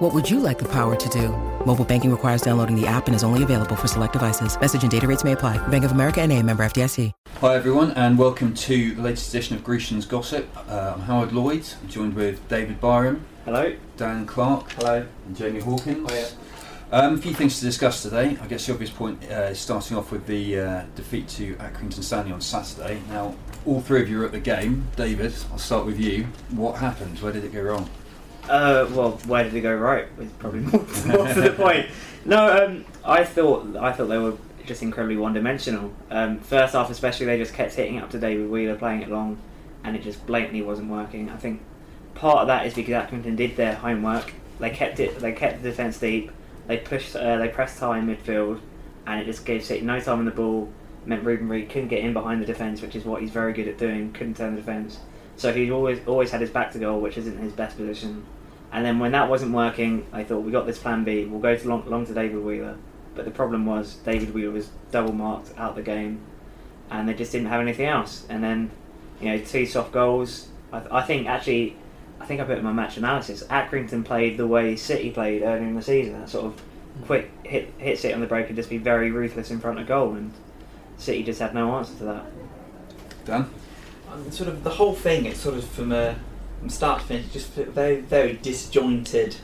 What would you like the power to do? Mobile banking requires downloading the app and is only available for select devices. Message and data rates may apply. Bank of America and a member FDIC. Hi everyone and welcome to the latest edition of Grecian's Gossip. Uh, I'm Howard Lloyd, I'm joined with David Byram, Hello. Dan Clark Hello. and Jamie Hawkins. Oh, yeah. Um, a few things to discuss today. I guess the obvious point uh, is starting off with the uh, defeat to Accrington Stanley on Saturday. Now, all three of you were at the game. David, I'll start with you. What happened? Where did it go wrong? Uh, well, where did it go right? Was probably more, more to the point. No, um, I thought I thought they were just incredibly one-dimensional. Um, first half, especially, they just kept hitting up to David Wheeler, playing it long, and it just blatantly wasn't working. I think part of that is because Accrington did their homework. They kept it. They kept the defence deep. They pushed. Uh, they pressed high in midfield, and it just gave City no time on the ball. Meant Reuben Reid couldn't get in behind the defence, which is what he's very good at doing. Couldn't turn the defence. So he always always had his back to goal, which isn't his best position. And then when that wasn't working, I thought we got this plan B. We'll go to long, long to David Wheeler. But the problem was David Wheeler was double marked out the game, and they just didn't have anything else. And then, you know, two soft goals. I, I think actually, I think I put in my match analysis. Accrington played the way City played earlier in the season. That sort of quick hit hit City on the break and just be very ruthless in front of goal, and City just had no answer to that. Dan? um, sort of the whole thing. It's sort of from a from start to finish, just very very disjointed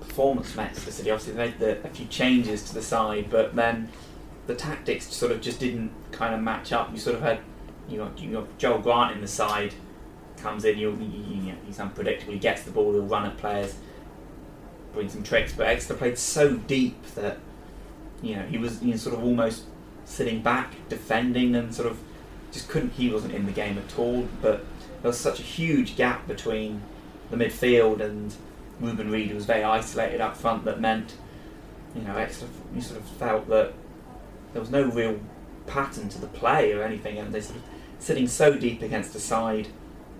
performance from Exeter City. Obviously, they made the, a few changes to the side, but then the tactics sort of just didn't kind of match up. You sort of had you know you got Joel Grant in the side comes in. You, you, he's unpredictable. He gets the ball. He'll run at players, bring some tricks. But Exeter played so deep that you know he was you know, sort of almost sitting back, defending, and sort of just couldn't. He wasn't in the game at all. But there was such a huge gap between the midfield and Reuben Reid, was very isolated up front. That meant, you know, Exeter. You sort of felt that there was no real pattern to the play or anything, and they sort of sitting so deep against a side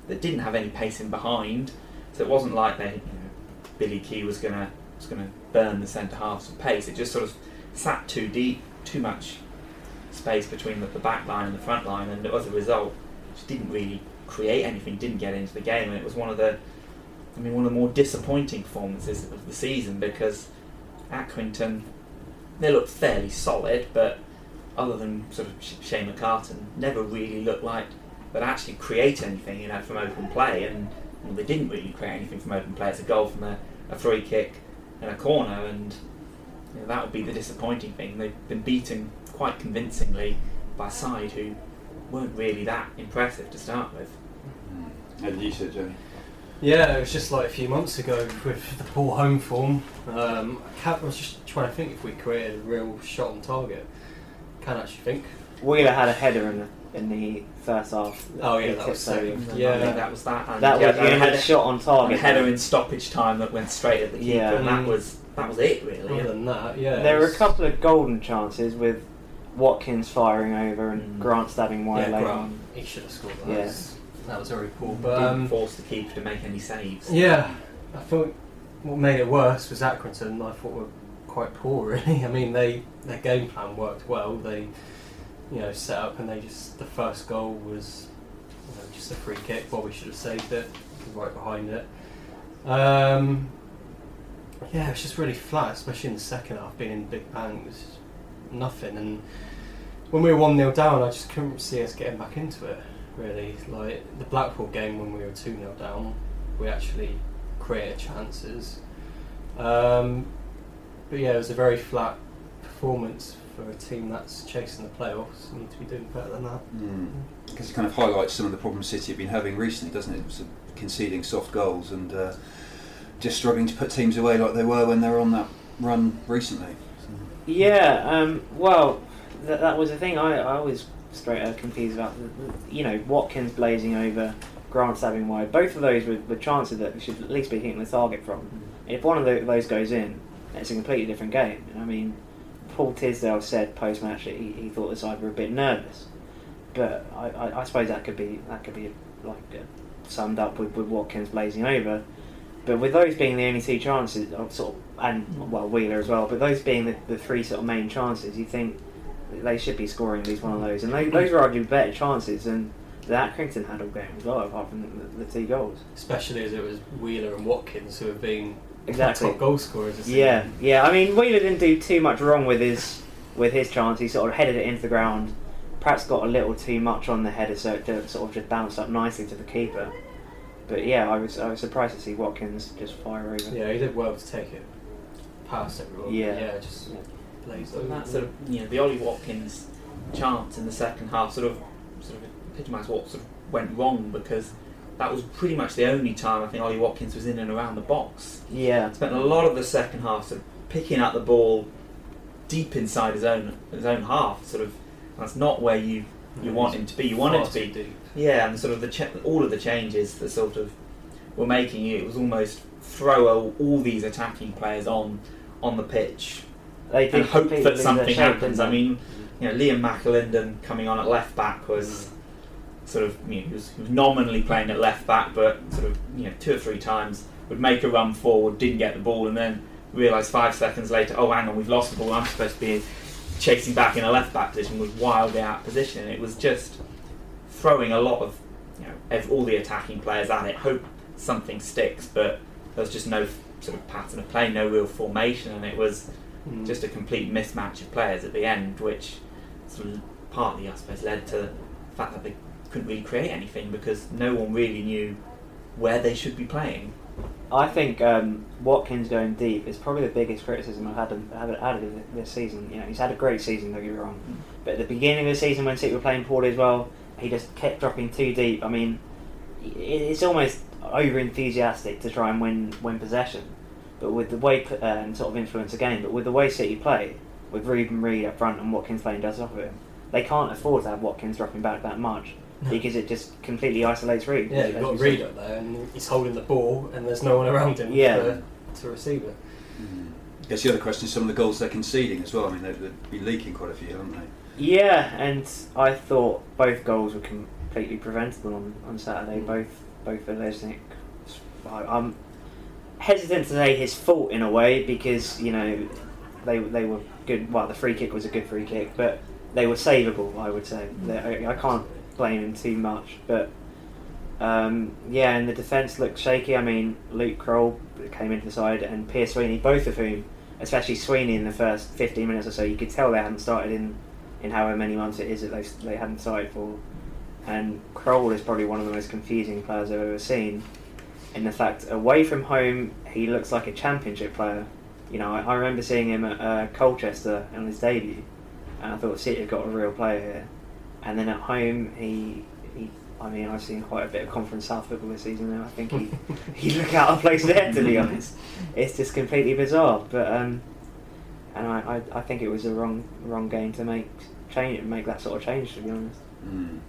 that didn't have any pace in behind. So it wasn't like they, you know, Billy Kee was gonna was gonna burn the centre halves of pace. It just sort of sat too deep, too much space between the, the back line and the front line, and as a result, just didn't really create anything, didn't get into the game, and it was one of the, I mean, one of the more disappointing performances of the season because Accrington, they looked fairly solid, but other than sort of Sh- Shay McCartan, never really looked like they'd actually create anything, you know, from open play, and well, they didn't really create anything from open play. It's a goal from a, a free kick and a corner, and you know, that would be the disappointing thing. They've been beaten quite convincingly by a side who weren't really that impressive to start with. How did you say, Jamie? Yeah, it was just like a few months ago with the poor home form. Um, I, can't, I was just trying to think if we created a real shot on target. Can't actually think. Wheeler had a header in the in the first half. Oh, yeah, that was so- over. Yeah. That was that. And That yeah, was he had a a shot on target. a header in stoppage time that went straight at the keeper, Yeah. and that was that was it really. Other than that, yeah. There were a couple of golden chances with Watkins firing over and Mm. Grant stabbing wide Yeah, later Grant. on. He should have scored that. Yeah. Was, that was very poor. But Didn't um, force the keeper to make any saves. yeah, I thought what made it worse was Accrington. I thought were quite poor. Really, I mean, they their game plan worked well. They, you know, set up and they just the first goal was, you know, just a free kick. Well, we should have saved it. Right behind it. Um, yeah, it was just really flat, especially in the second half. Being in Big Bang it was nothing, and when we were one 0 down, I just couldn't see us getting back into it. Really, like the Blackpool game when we were two 0 down, we actually created chances. Um, but yeah, it was a very flat performance for a team that's chasing the playoffs. You need to be doing better than that. Because it kind of highlights some of the problems City have been having recently, doesn't it? Conceding soft goals and uh, just struggling to put teams away like they were when they were on that run recently. Yeah, um, well, th- that was the thing. I, I was straight up confused about. The, the- you know, Watkins blazing over, Grant stabbing wide. Both of those were, chances that should at least be hitting the target from. If one of tho- those goes in, it's a completely different game. I mean, Paul Tisdale said post match that he, he thought the side were a bit nervous. but I, I, I suppose that could be that could be like uh, summed up with, with Watkins blazing over. But with those being the only two chances, oh, sort of, and well Wheeler as well, but those being the, the three sort of main chances, you think they should be scoring at least one of those, and they, those are arguably better chances than that Accrington had all game as well, apart from the, the two goals. Especially as it was Wheeler and Watkins who have been Exactly. top goal scorers. Yeah, yeah. I mean, Wheeler didn't do too much wrong with his with his chance. He sort of headed it into the ground. Perhaps got a little too much on the header, so it sort of just bounced up nicely to the keeper. But yeah, I was I was surprised to see Watkins just fire over. Yeah, he did well to take it past everyone. Yeah. yeah, just Yeah. blazed And over. that sort of you know the Ollie Watkins chance in the second half sort of sort of epitomised what sort of went wrong because that was pretty much the only time I think Ollie Watkins was in and around the box. Yeah, Spent a lot of the second half sort of picking up the ball deep inside his own his own half. Sort of that's not where you you want him to be. You want him Far to be deep. yeah, and sort of the ch- all of the changes that sort of were making it was almost throw all, all these attacking players on on the pitch they did and hope that something shape, happens. I mean, you know, Liam McAlinden coming on at left back was sort of you know, he was, he was nominally playing at left back, but sort of you know two or three times would make a run forward, didn't get the ball, and then realise five seconds later, oh hang on, we've lost the ball. I'm supposed to be chasing back in a left back position, was wildly out of position. It was just throwing a lot of you know all the attacking players at it, hope something sticks, but there was just no sort of pattern of play, no real formation, and it was Mm. just a complete mismatch of players at the end, which sort of partly, I suppose, led to the fact that they couldn't really create anything because no one really knew where they should be playing. I think um, Watkins going deep is probably the biggest criticism I've had of, had, of this season. You know, he's had a great season, don't get me wrong. But at the beginning of the season, when City were playing poorly as well, he just kept dropping too deep. I mean, it's almost over enthusiastic to try and win win possession. But with the way and sort of influence the game, but with the way City play, with Reuben Reid up front and Watkins playing just off of him, they can't afford to have Watkins dropping back that much because it just completely isolates Reid. Yeah, as you've got said. Reid up there and he's holding the ball and there's no one around him Yeah. to, to receive it. Mm. I guess the other question is some of the goals they're conceding as well. I mean, they've, they've been leaking quite a few, haven't they? Yeah, and I thought both goals were completely preventable on, on Saturday. Mm. Both both for Olejnik. I- I'm hesitant to say his fault in a way because you know they they were good. Well, the free kick was a good free kick, but they were savable. I would say They- I, I can't blame him too much, but. Um, yeah, and the defence looked shaky. I mean, Luke Croll came into the side, and Pierce Sweeney, both of whom, especially Sweeney in the first 15 minutes or so, you could tell they hadn't started in in however many months it is that they, they hadn't started for. And Croll is probably one of the most confusing players I've ever seen. In the fact, away from home, he looks like a championship player. You know, I, I remember seeing him at uh, Colchester on his debut, and I thought City have got a real player here. And then at home, he, he I mean, I've seen quite a bit of Conference South football this season, and I think he he look out of place there. To be honest, it's just completely bizarre. But um, and I, I, I think it was a wrong wrong game to make change make that sort of change. To be honest. Mm.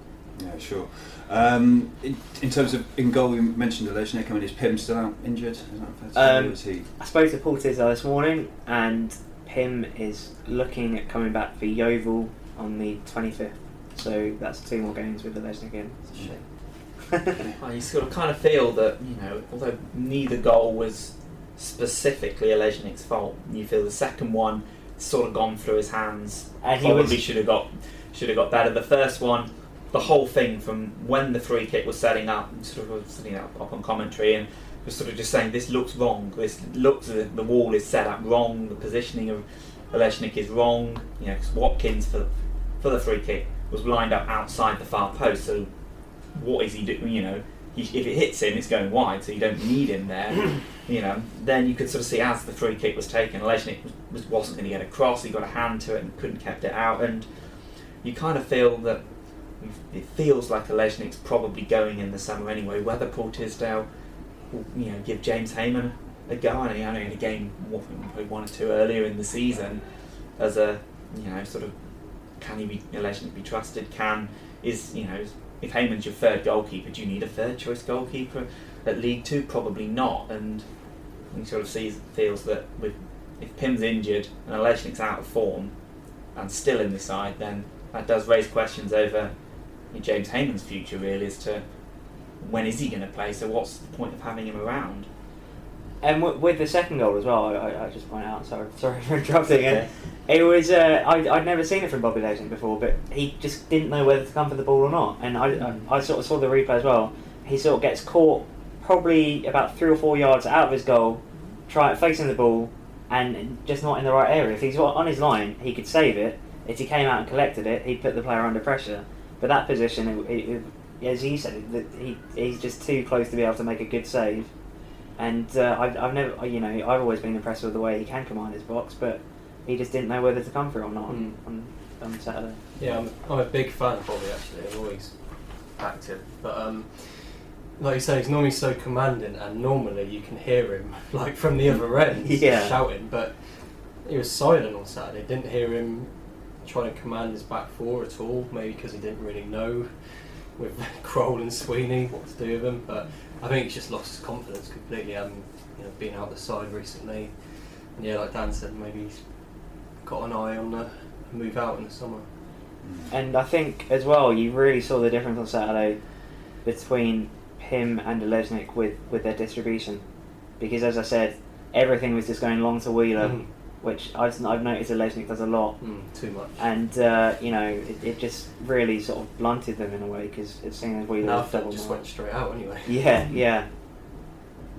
Yeah, sure. Um, in, in terms of in goal, we mentioned Olejnik. I mean, is Pym still out injured? Is that fair to? Um, Or is he? I spoke to Paul Tisdale this morning, and Pym is looking at coming back for Yeovil on the 25th. So that's two more games with the Olejnik again. It's a mm. shame. Well, you sort of kind of feel that you know, although neither goal was specifically Olejnik's fault, you feel the second one sort of gone through his hands. And he Probably was should have got should have got better. The first one, the whole thing from when the free kick was setting up, sort of was setting up, up on commentary and was sort of just saying this looks wrong. This looks the, the wall is set up wrong. The positioning of Olejnik is wrong. You know, 'cause Watkins for for the free kick was lined up outside the far post. So what is he doing? You know, he, if it hits him, it's going wide, so you don't need him there. you know, then you could sort of see as the free kick was taken, Olejnik was, was, wasn't going to get across. He got a hand to it and couldn't kept it out, and you kind of feel that it feels like Olejnik's probably going in the summer anyway. Whether Paul Tisdale will, you know, give James Hamon a go, and he only in a game probably one or two earlier in the season as a you know sort of can he be Olejnik be trusted? Can is you know if Hamon's your third goalkeeper, do you need a third choice goalkeeper at League Two? Probably not. And he sort of sees feels that with if Pym's injured and Olejnik's out of form and still in the side, then that does raise questions over James Hamon's future really as to when is he going to play. So what's the point of having him around? And w- with the second goal as well, I, I, I just point out. Sorry, sorry for interrupting. Okay. It was uh, I, I'd never seen it from Bobby Olejnik before, but he just didn't know whether to come for the ball or not. And I, I, I sort of saw the replay as well. He sort of gets caught probably about three or four yards out of his goal, try facing the ball, and just not in the right area. If he's on his line, he could save it. If he came out and collected it, he'd put the player under pressure. But that position, it, it, it, as he said, he he's just too close to be able to make a good save. And uh, I've, I've never, you know, I've always been impressed with the way he can command his box, but he just didn't know whether to come for it or not on, Mm. on, on Saturday. Yeah, I'm, I'm a big fan of Bobby actually. I've always backed him, but um, like you say, he's normally so commanding, and normally you can hear him like from the other end Yeah. shouting. But he was silent on Saturday. Didn't hear him trying to command his back four at all. Maybe because he didn't really know with Croll and Sweeney what to do with him. But I think he's just lost his confidence completely. Um, you know, being out the side recently, and yeah, like Dan said, maybe he's got an eye on the move out in the summer. And I think as well, you really saw the difference on Saturday between him and Olejnik with, with their distribution. Because as I said, everything was just going long to Wheeler, Mm. Which I've, I've noticed that Olejnik does a lot. Mm, too much. And, uh, you know, it, it just really sort of blunted them in a way because it seemed as we Now double just marked. went straight out anyway. Yeah, yeah.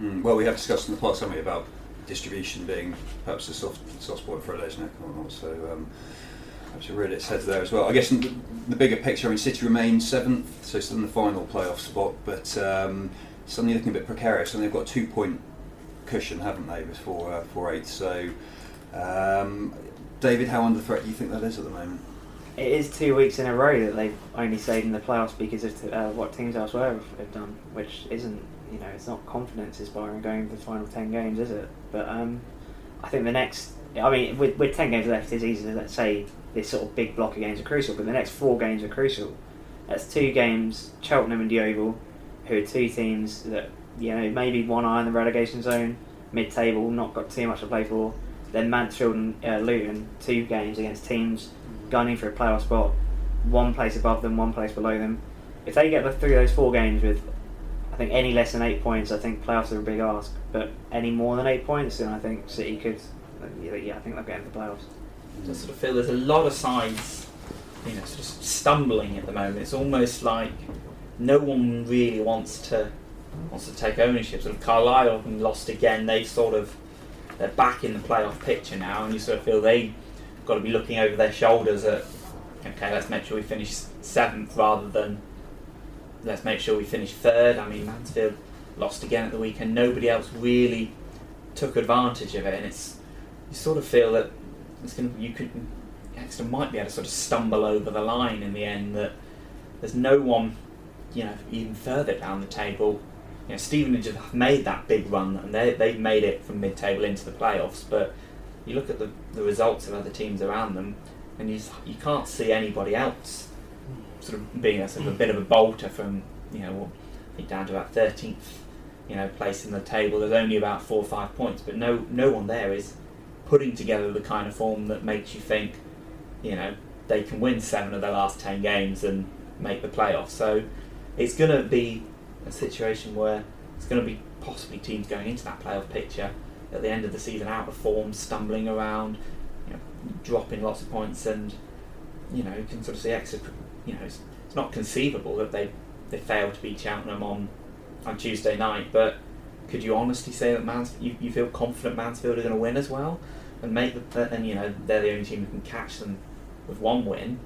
Mm, well, we have discussed in the past, haven't we, about distribution being perhaps a soft, soft spot for a Olejnik or not. So um, perhaps it reared its head there as well. I guess in the, the bigger picture, I mean, City remain seventh, so still in the final playoff spot, but um, suddenly looking a bit precarious. And they've got a two-point cushion, haven't they, before uh, for eighth? So, um, David, how under threat do you think that is at the moment? It is two weeks in a row that they've only stayed in the playoffs because of uh, what teams elsewhere have, have done, which isn't, you know, it's not confidence inspiring going into the final 10 games, is it? But um, I think the next, I mean, with, with 10 games left, it's easy to, let's say, this sort of big block of games are crucial, but the next four games are crucial. That's two games, Cheltenham and Yeovil, who are two teams that, you know, maybe one eye in the relegation zone, mid table, not got too much to play for. Then Mansfield and uh, Luton, two games against teams gunning for a playoff spot, one place above them, one place below them. If they get the- through those four games with, I think any less than eight points, I think playoffs are a big ask. But any more than eight points, then I think City could. Yeah, I think they'll get into the playoffs. I sort of feel there's a lot of sides, you know, sort of stumbling at the moment. It's almost like no one really wants to wants to take ownership. Sort of Carlisle lost again, they sort of they're back in the playoff picture now, and you sort of feel they've got to be looking over their shoulders at okay, let's make sure we finish seventh rather than let's make sure we finish third. I mean, Mansfield lost again at the weekend. Nobody else really took advantage of it, and it's you sort of feel that it's going to, you could Exeter might be able to sort of stumble over the line in the end. That there's no one, you know, even further down the table. You know, Stevenage have made that big run, and they they've made it from mid-table into the playoffs. But you look at the, the results of other teams around them, and you you can't see anybody else sort of being a sort of a bit of a bolter from you know I think down to about thirteenth, you know, place in the table. There's only about four or five points, but no no one there is putting together the kind of form that makes you think, you know, they can win seven of their last ten games and make the playoffs. So it's going to be a situation where it's going to be possibly teams going into that playoff picture at the end of the season out of form, stumbling around, you know, dropping lots of points, and you know, you can sort of see Exeter. You know, it's, it's not conceivable that they they failed to beat Cheltenham on on Tuesday night, but could you honestly say that Mans- you, you feel confident Mansfield are going to win as well and make the and you know they're the only team who can catch them with one win.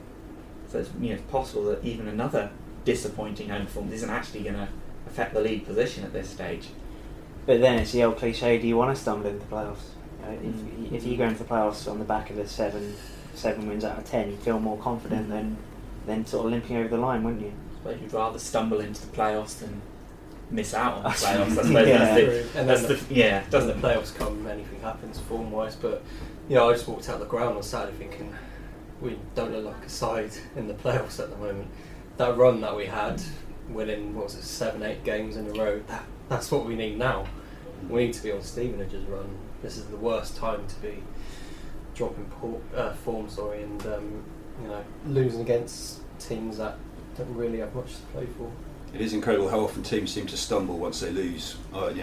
So it's you know it's possible that even another disappointing home performance isn't actually going to affect the league position at this stage. But then it's the old cliche: Do you want to stumble into the playoffs? You know, if, mm. if you go into the playoffs on the back of a seven seven wins out of ten, you feel more confident than than sort of limping over the line, wouldn't you? But you'd rather stumble into the playoffs than miss out on the Yeah. playoffs. I suppose Yeah. that's the, And that's then the yeah, doesn't doesn't the playoffs come, anything happens form wise. But you know, I just walked out the ground on Saturday thinking we don't look like a side in the playoffs at the moment. That run that we had, winning what was it, seven, eight games in a row. That, that's what we need now. We need to be on Stevenage's run. This is the worst time to be dropping por- uh, form, sorry, and um, you know losing against teams that don't really have much to play for. It is incredible how often teams seem to stumble once they lose. Uh, you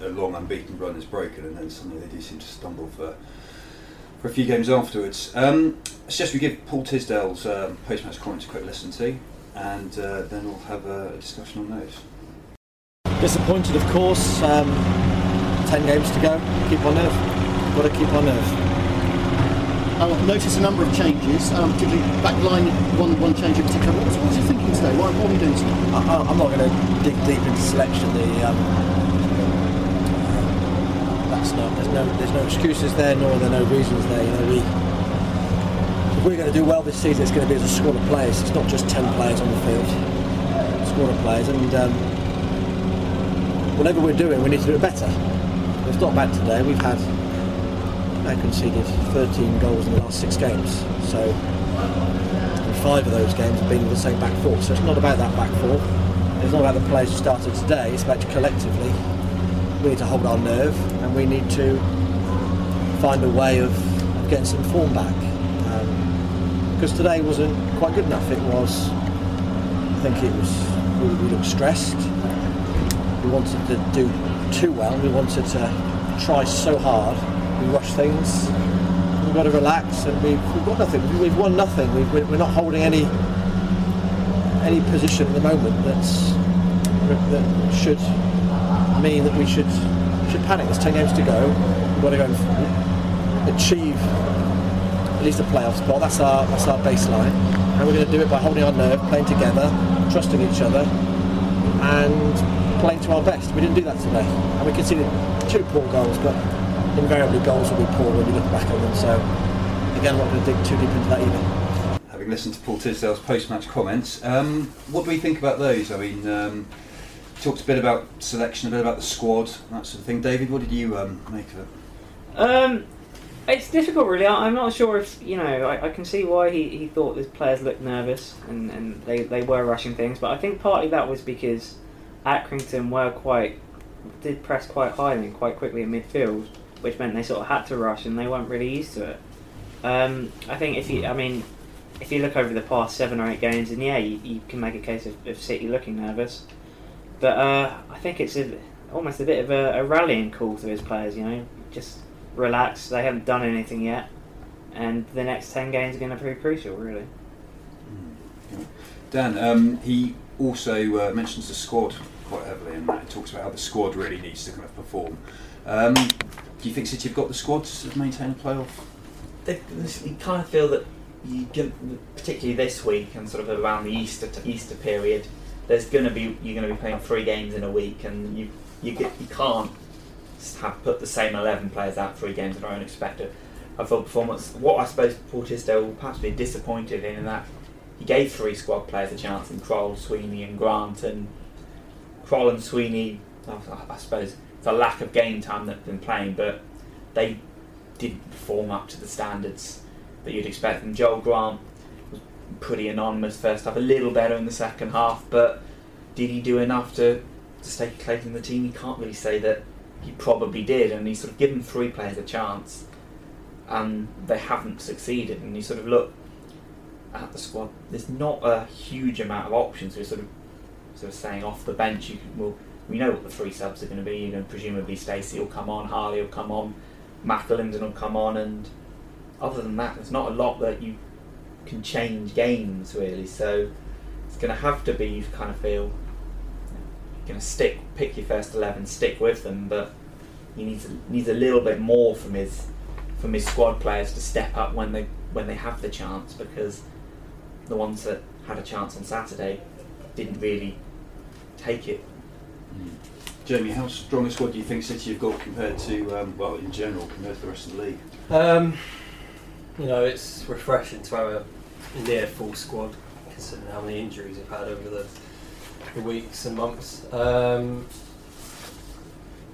know, a long unbeaten run is broken, and then suddenly they do seem to stumble for for a few games afterwards. Um, I suggest we give Paul Tisdale's um, post-match comments a quick listen to, and uh, then we'll have a discussion on those. Disappointed, of course. Um, ten games to go. Keep on nerve. Got to keep on nerve. I've noticed a number of changes, um, particularly back line, one, one change in particular. What was, what was your thinking today? Why, what were you doing today? I, I- I'm not going to dig deep into selection. The um, that's not. There's no. There's no excuses there, nor are there no reasons there. You know, we. We're going to do well this season, it's going to be as a squad of players. It's not just ten players on the field. Squad of players, and um, whatever we're doing, we need to do it better. It's not bad today. We've had. I conceded 13 goals in the last six games. So five of those games have been with the same back four. So it's not about that back four. It's not about the players who started today. It's about collectively we need to hold our nerve and we need to find a way of getting some form back. Because today wasn't quite good enough. It was. I think it was. We, we looked stressed. We wanted to do too well. We wanted to try so hard. We rushed things we've got to relax and we've, we've got nothing. We've, won nothing. We're we're not holding any any position at the moment that's that should mean that we should should panic. There's ten games to go. We've got to go and achieve at least a playoff spot. That's our that's our baseline, and we're going to do it by holding our nerve, playing together, trusting each other, and playing to our best. We didn't do that today, and we conceded two poor goals, but invariably goals will be poor when you look back on them. So again, I'm not going to dig too deep into that either. Having listened to Paul Tisdale's post-match comments, um, what do we think about those? I mean, um, talked a bit about selection, a bit about the squad, that sort of thing. David, what did you um, make of it? Um, it's difficult, really. I- I'm not sure if you know. I, I can see why he, he thought his players looked nervous and, and they, they were rushing things, but I think partly that was because Accrington were quite did press quite highly and quite quickly in midfield, which meant they sort of had to rush and they weren't really used to it. Um, I think if you, I mean, if you look over the past seven or eight games, and yeah, you, you can make a case of, of City looking nervous, but uh, I think it's a, almost a bit of a, a rallying call to his players. You know, just relax. They haven't done anything yet, and the next ten games are going to prove crucial. Really. Dan, um, he also uh, mentions the squad quite heavily, and that talks about how the squad really needs to kind of perform. Um, do you think City have got the squad to maintain a playoff? They, you kind of feel that you get, particularly this week and sort of around the Easter Easter period, there's going to be you're going to be playing three games in a week, and you you get you can't have put the same eleven players out three games in a row and expect a, full performance. What I suppose Paul Tisdale will perhaps be disappointed in, in that he gave three squad players a chance in Croll, Sweeney, and Grant, and Croll and Sweeney, I, suppose the lack of game time that they've been playing, but they didn't perform up to the standards that you'd expect. And Joel Grant was pretty anonymous first half, a little better in the second half, but did he do enough to, to stay close in the team? You can't really say that he probably did, and he's sort of given three players a chance, and they haven't succeeded. And you sort of look at the squad. There's not a huge amount of options. We're sort of sort of saying off the bench. You can, well, we know what the three subs are going to be. You know, presumably Stacey will come on, Harley will come on, McAlinden will come on, and other than that, there's not a lot that you can change games really. So it's going to have to be. Kind of feel going to stick, pick your first eleven, stick with them, but he needs needs a little bit more from his from his squad players to step up when they when they have the chance because the ones that had a chance on Saturday didn't really take it. Jamie, how strong a squad do you think City have got compared to, um, well, in general, compared to the rest of the league? Um, you know, it's refreshing to have a near full squad, considering how many injuries we've had over the, the weeks and months. Um,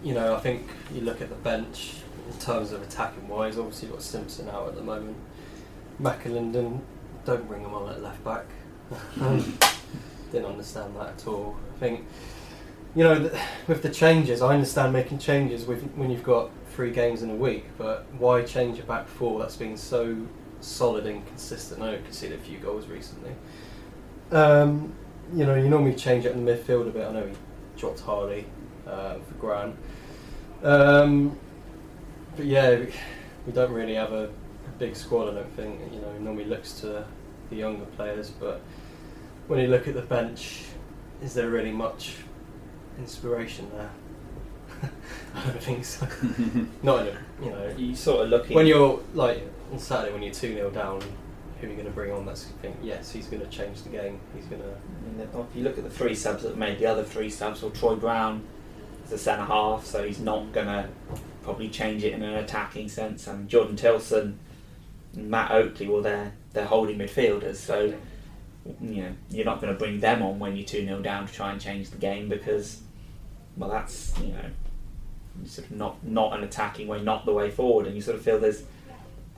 you know, I think you look at the bench in terms of attacking wise. Obviously, you've got Simpson out at the moment. McAlinden, don't bring him on at left back. Didn't understand that at all. I think, you know, th- with the changes, I understand making changes with, when you've got three games in a week, but why change a back four that's been so solid and consistent? I know we've conceded a few goals recently. Um, you know, you normally change up in the midfield a bit. I know he dropped Harley uh, for Grant. Um, but yeah, we- don't really have a, a big squad. I don't think. You know, he normally looks to the younger players, but when you look at the bench, is there really much inspiration there? I don't think so. Not in a, you know. You sort of looking When you're like on Saturday, when you're two 0 down, who are you going to bring on? That's you think. Yes, he's going to change the game. He's going to. If you look at the three subs that made the other three subs, well, Troy Brown is a centre half, so he's not going to probably change it in an attacking sense. And Jordan Tillson and Matt Oakley, well, they're, they're holding midfielders, so you know you're not going to bring them on when you're 2 0 down to try and change the game because, well, that's, you know, sort of not, not an attacking way, not the way forward. And you sort of feel there's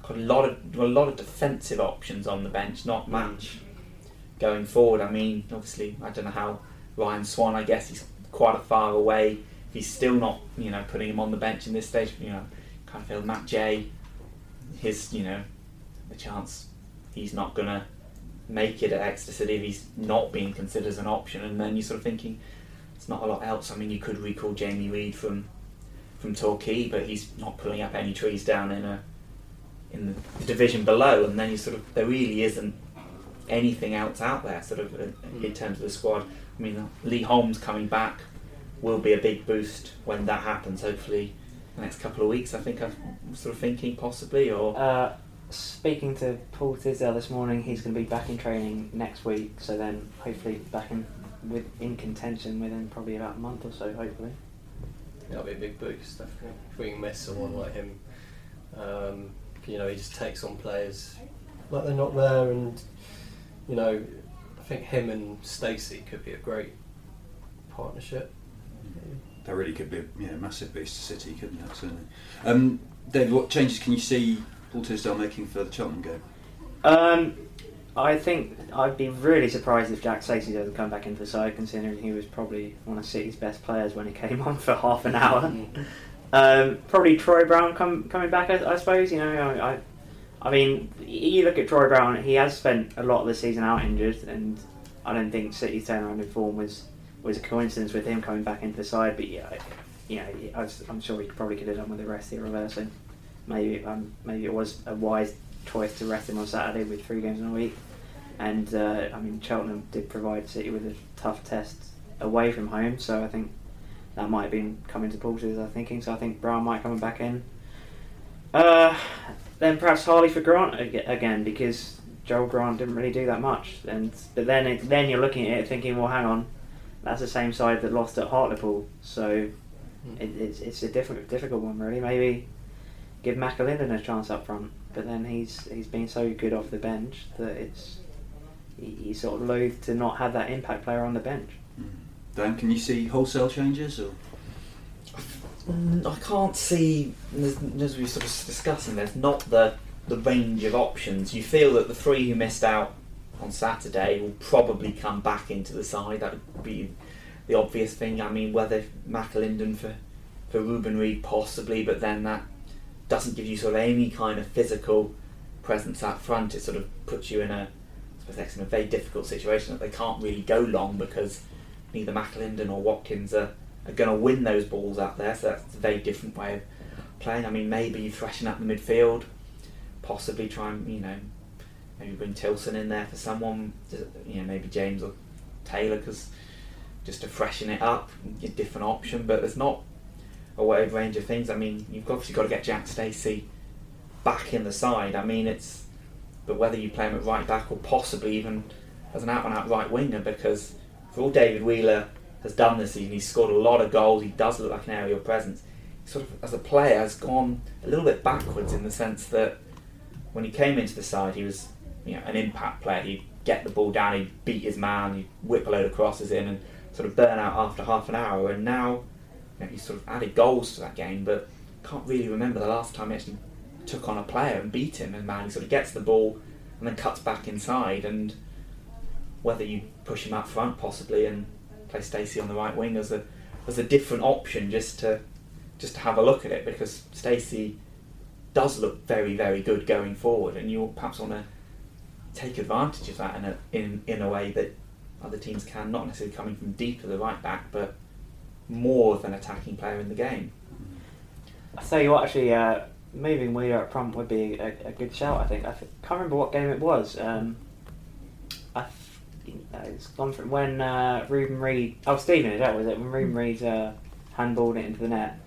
got a lot of a lot of defensive options on the bench, not much mm. going forward. I mean, obviously, I don't know how Ryan Swan. I guess he's quite a far away. He's still not, you know, putting him on the bench in this stage. You know, kind of feel Matt J. His, you know, the chance he's not gonna make it at Exeter City if he's not being considered as an option. And then you're sort of thinking, it's not a lot else. I mean, you could recall Jamie Reid from from Torquay, but he's not pulling up any trees down in a in the division below. And then you sort of there really isn't anything else out there, sort of uh, in terms of the squad. I mean, Lee Holmes coming back will be a big boost when that happens. Hopefully, the next couple of weeks. I think I'm sort of thinking possibly, or Uh, speaking to Paul Tisdale this morning, he's going to be back in training next week. So then, hopefully, back in with in contention within probably about a month or so. Hopefully. That'll be a big boost, definitely. If we can miss someone like him, um, you know, he just takes on players like they're not there, and you know, I think him and Stacey could be a great partnership. That really could be a yeah, massive boost to City, couldn't it? Certainly. Um, David, what changes can you see Paul Tisdale making for the Cheltenham game? Um, I think I'd be really surprised if Jack Stacey doesn't come back into the side, considering he was probably one of City's best players when he came on for half an hour. Um, probably Troy Brown come, coming back, I, I suppose. You know, I, I, I mean, you look at Troy Brown; he has spent a lot of the season out injured, and I don't think City's turnaround in form was was a coincidence with him coming back into the side. But yeah, you know, I I'm sure he probably could have done with the rest here reversing. Maybe um, maybe it was a wise choice to rest him on Saturday with three games in a week. And uh, I mean, Cheltenham did provide City with a tough test away from home, so I think that might have been coming to Porter's I thinking. So I think Brown might come back in. Uh, then perhaps Harley for Grant again because Joel Grant didn't really do that much. And but then it, then you're looking at it thinking, well, hang on, that's the same side that lost at Hartlepool, so it, it's it's a different difficult one really. Maybe give McAlinden a chance up front, but then he's he's been so good off the bench that it's he, he's sort of loath to not have that impact player on the bench. Dan, can you see wholesale changes or? Mm, I can't see, as we were sort of discussing, there's not the, the range of options. You feel that the three who missed out on Saturday will probably come back into the side. That would be the obvious thing. I mean, whether McAlinden for, for Reuben Reid, possibly, but then that doesn't give you sort of any kind of physical presence up front. It sort of puts you in a, I suppose, in a very difficult situation that they can't really go long because neither McAlinden or Watkins are are going to win those balls out there. So that's a very different way of playing. I mean, maybe freshen up the midfield, possibly try and you know maybe bring Tillson in there for someone. You know, maybe James or Taylor, because just to freshen it up, a different option. But there's not a wide range of things. I mean, you've obviously got to get Jack Stacey back in the side. I mean, it's but whether you play him at right back or possibly even as an out and out right winger, because for all David Wheeler has done this season, he's scored a lot of goals. He does look like an aerial presence. He sort of, as a player, has gone a little bit backwards in the sense that when he came into the side, he was you know an impact player. He'd get the ball down, he'd beat his man, he'd whip a load of crosses in, and sort of burn out after half an hour. And now you know, he's sort of added goals to that game, but can't really remember the last time he actually took on a player and beat him. And man, he sort of gets the ball and then cuts back inside. And whether you push him up front possibly and play Stacey on the right wing as a as a different option, just to just to have a look at it because Stacey does look very very good going forward, and you perhaps want to take advantage of that in a in in a way that other teams can, not necessarily coming from deep at the right back, but more of an attacking player in the game. I tell you actually, uh, moving Wheeler up front would be a, a good shout. I think I th- can't remember what game it was. Um, I it's gone from when uh, Reuben Reid. Oh, Stephen, that was it. When Reuben Reid uh, handballed it into the net.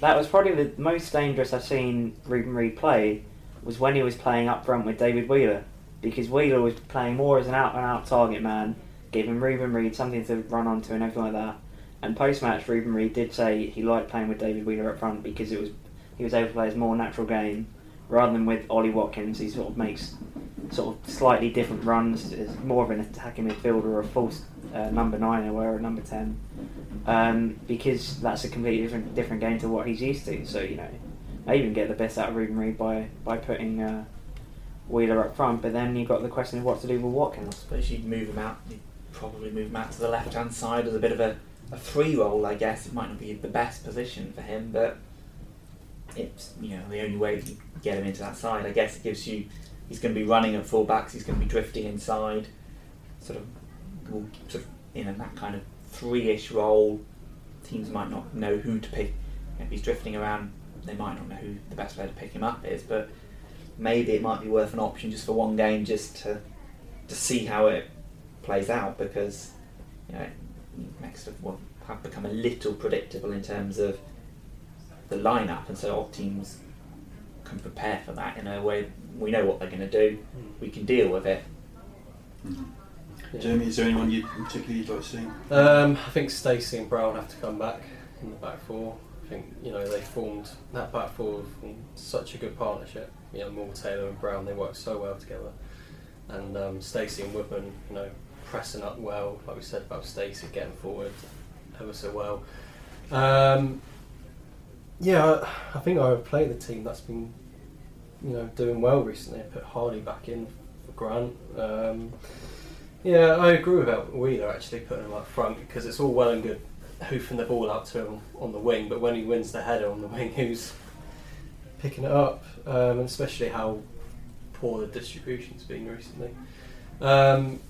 That was probably the most dangerous I've seen Reuben Reid play. Was when he was playing up front with David Wheeler, because Wheeler was playing more as an out and out target man, giving Reuben Reid something to run onto and everything like that. And post match, Reuben Reid did say he liked playing with David Wheeler up front because it was he was able to play his more natural game rather than with Ollie Watkins. He sort of makes sort of slightly different runs. Is more of an attacking midfielder or a false uh, number nine or a number ten, um, because that's a completely different different game to what he's used to. So you know, I even get the best out of Reuben Reid by by putting. Uh, Wheeler up front, but then you've got the question of what to do with Watkins. suppose you'd move him out. You'd probably move him out to the left hand side as a bit of a, a free role, I guess. It might not be the best position for him, but it's you know the only way to get him into that side. I guess it gives you. He's going to be running at full backs. He's going to be drifting inside, sort of, sort of in that kind of three-ish role. Teams might not know who to pick. If he's drifting around, they might not know who the best way to pick him up is. But maybe it might be worth an option just for one game, just to to see how it plays out because you know will have become a little predictable in terms of the lineup, and so odd teams can prepare for that in a way. We know what they're going to do. We can deal with it. Jamie, is there anyone you particularly you'd like to see? Um, I think Stacey and Brown have to come back in the back four. I think you know they formed that back four formed such a good partnership. You know, Moore, Taylor, and Brown they work so well together. And um, Stacey and Woodman, you know, pressing up well, like we said about Stacey getting forward ever so well. Um, yeah, I, I think I would play the team that's been, you know, doing well recently. I put Harley back in for Grant. Um, yeah, I agree that Wheeler actually putting him up front because it's all well and good hoofing the ball out to him on the wing, but when he wins the header on the wing, who's picking it up? Um, and especially how poor the distribution's been recently. Um,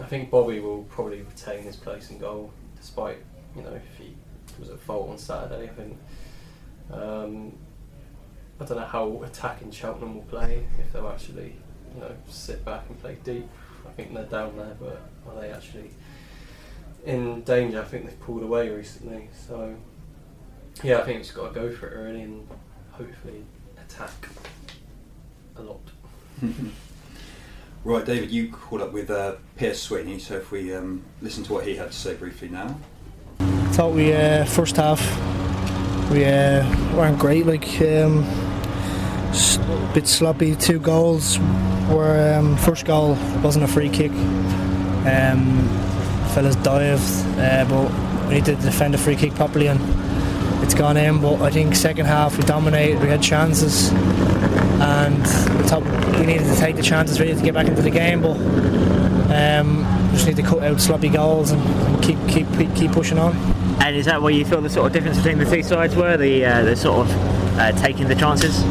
I think Bobby will probably retain his place in goal, despite you know if he was at fault on Saturday. I think. Um, I don't know how attacking Cheltenham will play if they'll actually, you know, sit back and play deep. I think they're down there, but are they actually in danger? I think they've pulled away recently. So, yeah, I think we've just got to go for it really and hopefully attack a lot. Right, David, you caught up with uh, Pierce Sweeney, so if we um, listen to what he had to say briefly now. I thought we uh, first half we uh, weren't great like um, s- bit sloppy two goals were um, first goal wasn't a free kick um, fellas dived uh, but we need to defend a free kick properly and it's gone in but I think second half we dominated we had chances and thought we needed to take the chances really to get back into the game but um, just need to cut out sloppy goals and, and keep keep keep pushing on And is that where you feel the sort of difference between the two sides were? The uh, the sort of uh, taking the chances.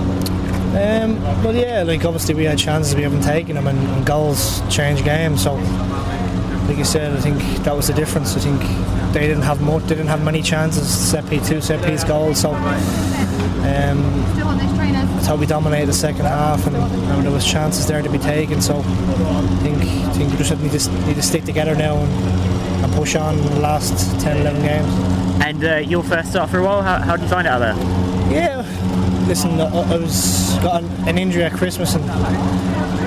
Um, well, yeah, like obviously we had chances we haven't taken them, and, and goals change games. So, like you said, I think that was the difference. I think they didn't have much, they didn't have many chances. Set piece, two set piece goals. So, um, that's how we dominated the second half, and, and there was chances there to be taken. So, I think I think we just need to need to stick together now and, and push on the last 10, 11 games. And uh, your first start for a while. How, how did you find it out there? Yeah, listen, I, was got an, injury at Christmas, and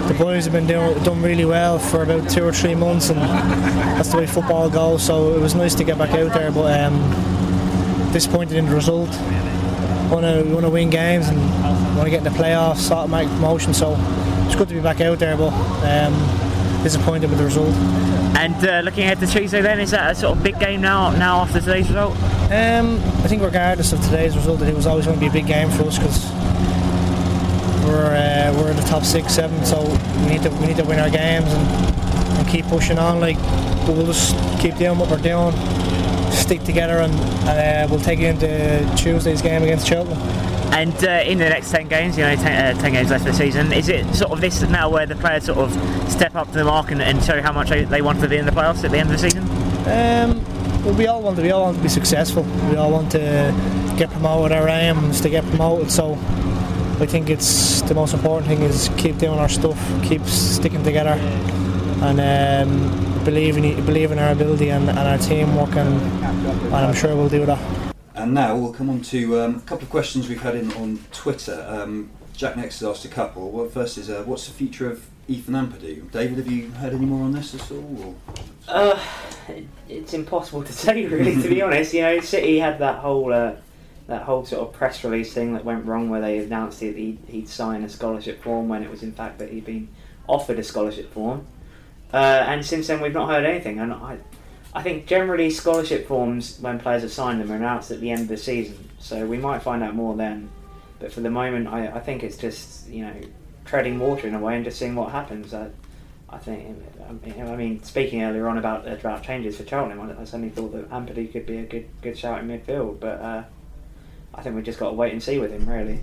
the boys have been doing done really well for about two or three months, and that's the way football goes. So it was nice to get back out there, but um, disappointed in the result. Want to want to win games and want to get in the playoffs, automatic promotion. So it's good to be back out there, but um, disappointed with the result. And uh, looking ahead to Tuesday, then is that a sort of big game now? Now after today's result? Um, I think regardless of today's result, it was always going to be a big game for us because we're uh, we're in the top six, seven, so we need to we need to win our games and, and keep pushing on. Like we'll just keep doing what we're doing, stick together, and, and uh, we'll take it into Tuesday's game against Cheltenham. And uh, in the next 10 games, you know, 10, uh, 10 games left of the season, is it sort of this now where the players sort of step up to the mark and, and show how much they, want to be in the playoffs at the end of the season? Um, well, we all want to. We all want to be successful. We all want to get promoted. Our aim is to get promoted. So, I think it's the most important thing is keep doing our stuff, keep sticking together, and um, believe in believe in our ability and, and our teamwork, and, and I'm sure we'll do that. And now we'll come on to um, a couple of questions we've had in on Twitter. Um, Jack Next has asked a couple. First is uh, what's the future of Ethan Ampadu? David, have you heard any more on this at all? Uh, it's impossible to say, really. to be honest, you know, City had that whole uh, that whole sort of press release thing that went wrong, where they announced that he'd, he'd signed a scholarship form when it was in fact that he'd been offered a scholarship form. Uh, and since then, we've not heard anything. And I, I think generally scholarship forms, when players have signed them, are announced at the end of the season. So we might find out more then. But for the moment, I, I think it's just you know treading water in a way and just seeing what happens. I, I think. I mean, speaking earlier on about about changes for Cheltenham, I suddenly thought that Ampadu could be a good good shout in midfield, but uh, I think we've just got to wait and see with him. Really,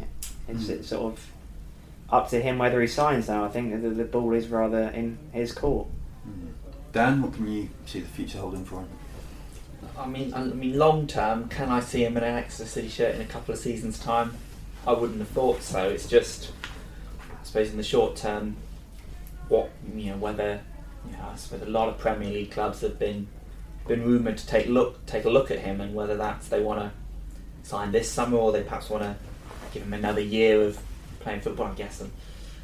it's, Mm. it's sort of up to him whether he signs now. I think the, the ball is rather in his court. Dan, what can you see the future holding for him? I mean, I mean, long term, can I see him in an Exeter City shirt in a couple of seasons' time? I wouldn't have thought so. It's just, I suppose, in the short term, what you know, whether you know, I suppose a lot of Premier League clubs have been been rumoured to take look take a look at him, and whether that's they want to sign this summer or they perhaps want to give him another year of playing football. I guess, and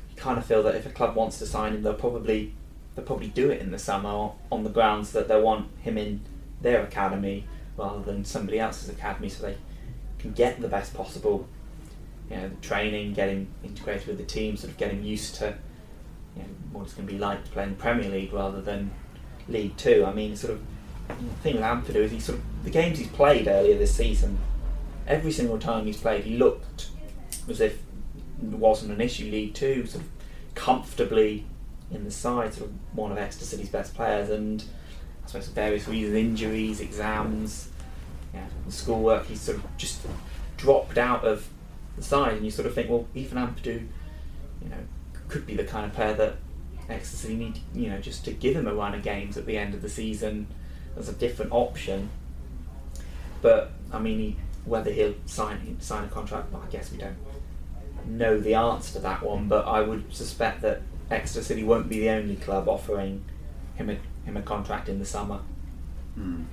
you kind of feel that if a club wants to sign him, they'll probably they'll probably do it in the summer on the grounds that they want him in their academy rather than somebody else's academy, so they can get the best possible, you know, training, getting integrated with the team, sort of getting used to, you know, what it's going to be like to play in the Premier League rather than League Two. I mean, sort of the thing with Ampadu is he sort of the games he's played earlier this season. Every single time he's played, he looked as if it wasn't an issue. League Two, sort of comfortably in the side, sort of one of Exeter City's best players, and I suppose various reasons, injuries, exams, yeah, schoolwork, he's sort of just dropped out of the side, and you sort of think, well, Ethan Ampadu, you know, could be the kind of player that Exeter City need, you know, just to give him a run of games at the end of the season as a different option. But I mean, he, whether he'll sign sign a contract, well, I guess we don't know the answer to that one. But I would suspect that Exeter City won't be the only club offering him a him a contract in the summer. Hmm.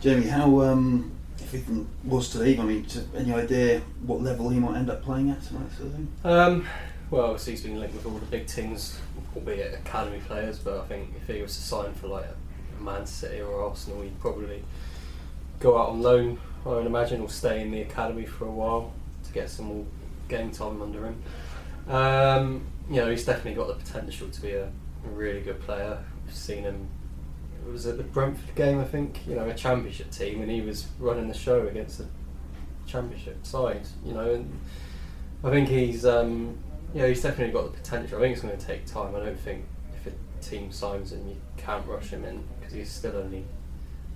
Jamie, how um, if Ethan was to leave, I mean, just any idea what level he might end up playing at tonight, sort of thing? Um, well, obviously he's been linked with all the big teams, albeit academy players. But I think if he was to sign for like a Man City or Arsenal, he'd probably go out on loan. I would imagine, or stay in the academy for a while to get some more game time under him. Um, you know, he's definitely got the potential to be a, a really good player. We've seen him. It was at the Brentford game, I think. You know, a championship team, and he was running the show against the championship side. You know, and I think he's. Um, yeah, he's definitely got the potential. I think it's going to take time. I don't think if a team signs him, you can't rush him in because he's still only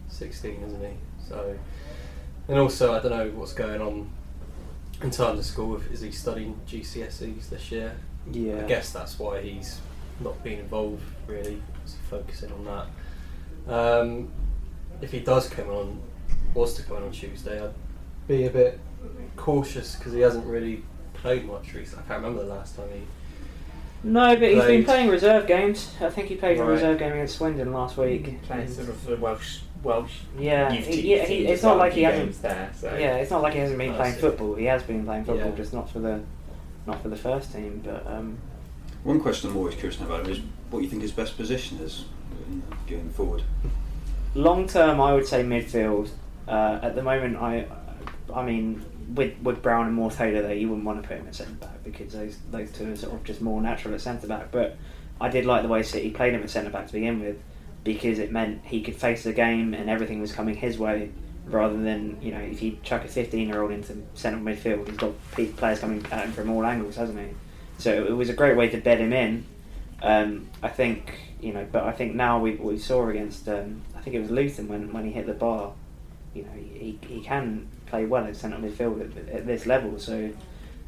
16, isn't he? So, and also I don't know what's going on in terms of school. Is he studying GCSEs this year? Yeah. I guess that's why he's not been involved really, so focusing on that. Um, if he does come on, was to come on on Tuesday, I'd be a bit cautious because he hasn't really played much recently. I can't remember the last time he. No, but he's been playing reserve games. I think he played a reserve game against Swindon last week. Playing sort of the Welsh Welsh Yeah, he- yeah, he- it's not like he hasn't- games there. So. Yeah, it's not like he hasn't been playing football. He has been playing football, Yeah. just not for the not for the first team. But um, One question I'm always curious about him is what you think his best position is going forward. long term, I would say midfield. Uh, at the moment, I, I mean, with with Brown and Moore Taylor, there you wouldn't want to put him at centre back because those those two are sort of just more natural at centre back. But I did like the way City played him at centre back to begin with because it meant he could face the game and everything was coming his way rather than you know if you chuck a 15 year old into central midfield, he's got players coming at him from all angles, hasn't he? So it was a great way to bed him in. Um, I think you know, but I think now we we saw against um, I think it was Luton when, when he hit the bar. you know he, he can play well at central midfield at, at this level. So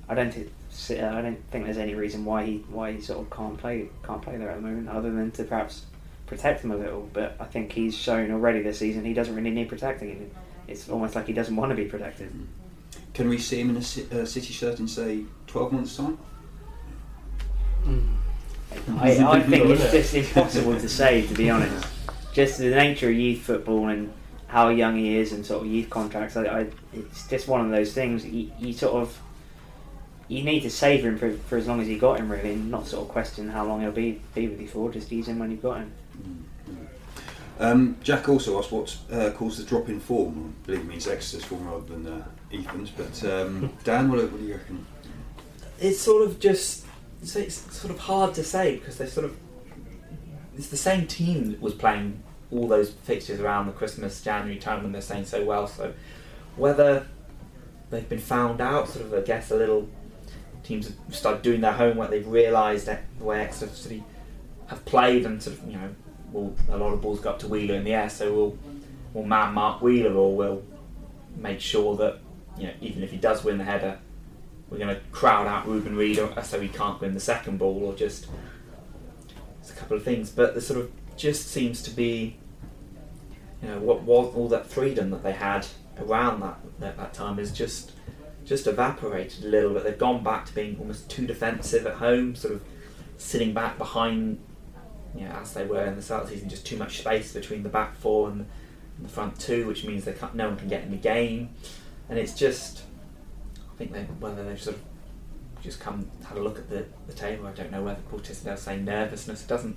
I don't think I don't think there's any reason why he why he sort of can't play can't play there at the moment, other than to perhaps protect him a little. But I think he's shown already this season he doesn't really need protecting. It's almost like he doesn't want to be protected. Can we see him in a uh, City shirt in say 12 months' time? I, I think it's just impossible to say, to be honest. Just the nature of youth football and how young he is and sort of youth contracts. I, I, it's just one of those things. You, you sort of you need to save him for, for as long as you got him, really, and not sort of question how long he'll be be with you for. Just use him when you've got him. Um, Jack also asked what uh, caused the drop in form. I believe it means Exeter's form rather than uh, Ethan's. But um, Dan, what, what do you reckon? It's sort of just it's, it's sort of hard to say because they're sort of it's the same team that was playing all those fixtures around the Christmas January time when they're saying so well. So whether they've been found out, sort of I guess a little teams have started doing their homework. They've realised that the way Exeter City have played and sort of you know well, a lot of balls go up to Wheeler in the air, so we'll we'll man mark Wheeler or we'll make sure that you know even if he does win the header, we're going to crowd out Reuben Reid uh, so he can't win the second ball or just it's a couple of things. But there sort of just seems to be you know what was all that freedom that they had around that that, that time is just just evaporated a little bit. They've gone back to being almost too defensive at home, sort of sitting back behind you know, as they were in the start of the season, just too much space between the back four and, and the front two, which means they no one can get in the game, and it's just, I think they whether they've sort of just come had a look at the, the table. I don't know whether Paul Tisdale's saying nervousness. It doesn't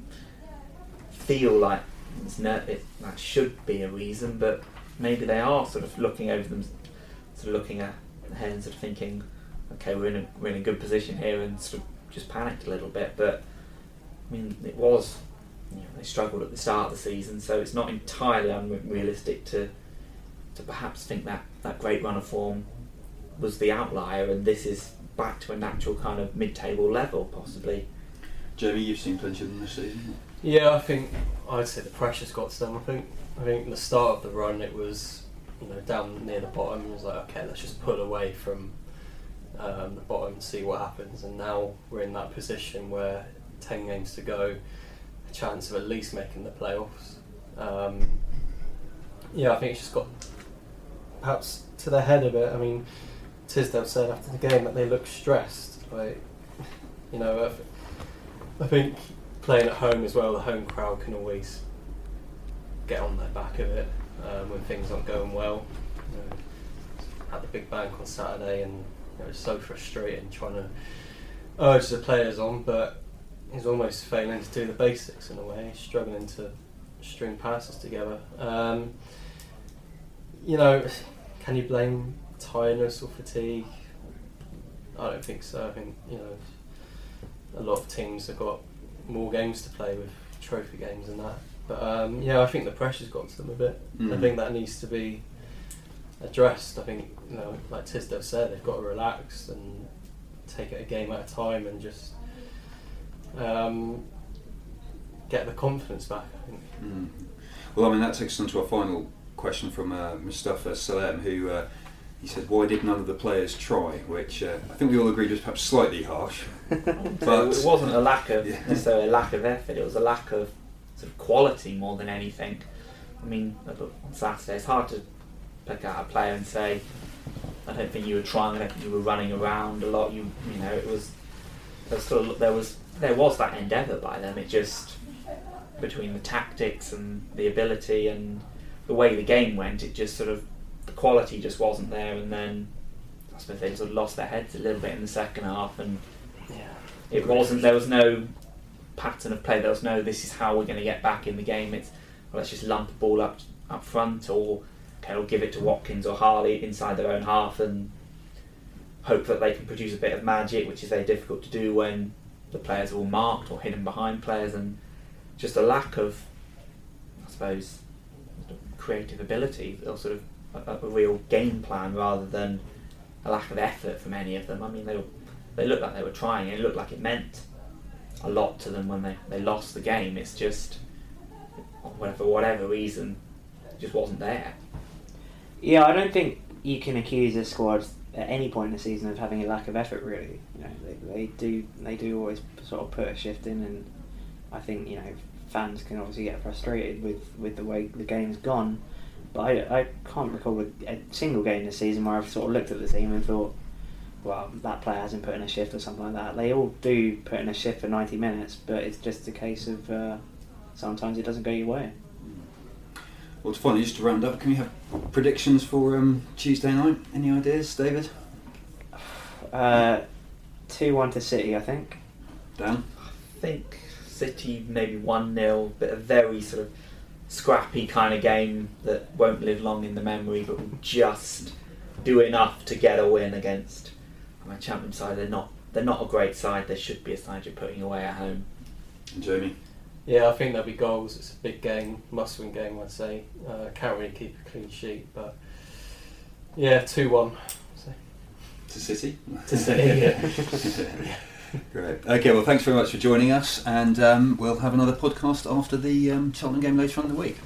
feel like it's ner- it, that should be a reason, but maybe they are sort of looking over them, sort of looking at ahead and sort of thinking, okay, we're in a we're in a good position here, and sort of just panicked a little bit, but. I mean, it was you know, they struggled at the start of the season, so it's not entirely unrealistic to to perhaps think that that great run of form was the outlier, and this is back to a natural kind of mid-table level, possibly. Jamie, you've seen plenty of them this season. Yeah, I think I'd say the pressure's got to them. I think I think the start of the run it was you know down near the bottom. It was like okay, let's just pull away from um, the bottom and see what happens. And now we're in that position where ten games to go, a chance of at least making the playoffs. Um, yeah, I think it's just got perhaps to the head of it. I mean, Tisdale said after the game that they look stressed. Like, you know, I, I think playing at home as well, the home crowd can always get on their back of it um, when things aren't going well. You know, at the big bank on Saturday, and you know, it's so frustrating trying to urge the players on, but he's almost failing to do the basics in a way, struggling to string passes together. Um, you know, can you blame tiredness or fatigue? I don't think so. I think you know a lot of teams have got more games to play with trophy games and that. But um, yeah, I think the pressure's got to them a bit. I Mm. think that needs to be addressed. I think you know, like Tisdale said, they've got to relax and take it a game at a time and just um, get the confidence back. I think. Mm. Well, I mean, that takes us on to our final question from uh, Mustafa Salem, who uh, he said, Why did none of the players try? Which uh, I think we all agreed was perhaps slightly harsh. But it wasn't a lack of Yeah. necessarily a lack of effort. It was a lack of sort of quality more than anything. I mean, on Saturday, it's hard to pick out a player and say, I don't think you were trying. I don't think you were running around a lot. You, you know, it was there was sort of there was there was that endeavour by them. It just between the tactics and the ability and the way the game went, it just sort of the quality just wasn't there. And then I suppose they sort of lost their heads a little bit in the second half and Yeah. it wasn't there was no pattern of play there was no this is how we're going to get back in the game it's well, let's just lump a ball up up front or okay we'll give it to Watkins or Harley inside their own half and hope that they can produce a bit of magic which is very difficult to do when the players are all marked or hidden behind players and just a lack of I suppose creative ability or sort of a, a real game plan rather than a lack of effort from any of them I mean they were they looked like they were trying. It looked like it meant a lot to them when they, they lost the game. It's just, for whatever reason, just wasn't there. Yeah, I don't think you can accuse a squad at any point in the season of having a lack of effort. Really, you know, they, they do they do always sort of put a shift in, and I think you know fans can obviously get frustrated with, with the way the game's gone. But I, I can't recall a, single game this season where I've sort of looked at the team and thought, well, that player hasn't put in a shift or something like that. They all do put in a shift for 90 minutes, but it's just a case of uh, sometimes it doesn't go your way. Well, to finally, just to round up, can we have predictions for um, Tuesday night? Any ideas, David? Uh, 2 1 to City, I think. Dan? I think City maybe 1 0, but a very sort of scrappy kind of game that won't live long in the memory, but will just do enough to get a win against my champion side. They're not they're not a great side. They should be a side you're putting away at home. And Jamie? Yeah, I think there'll be goals. It's a big game, must-win game, I'd say. Uh, can't really keep a clean sheet, but yeah, two-one. To City? To City, yeah. Great. Okay, well, thanks very much for joining us, and um, we'll have another podcast after the um, Cheltenham game later on in the week.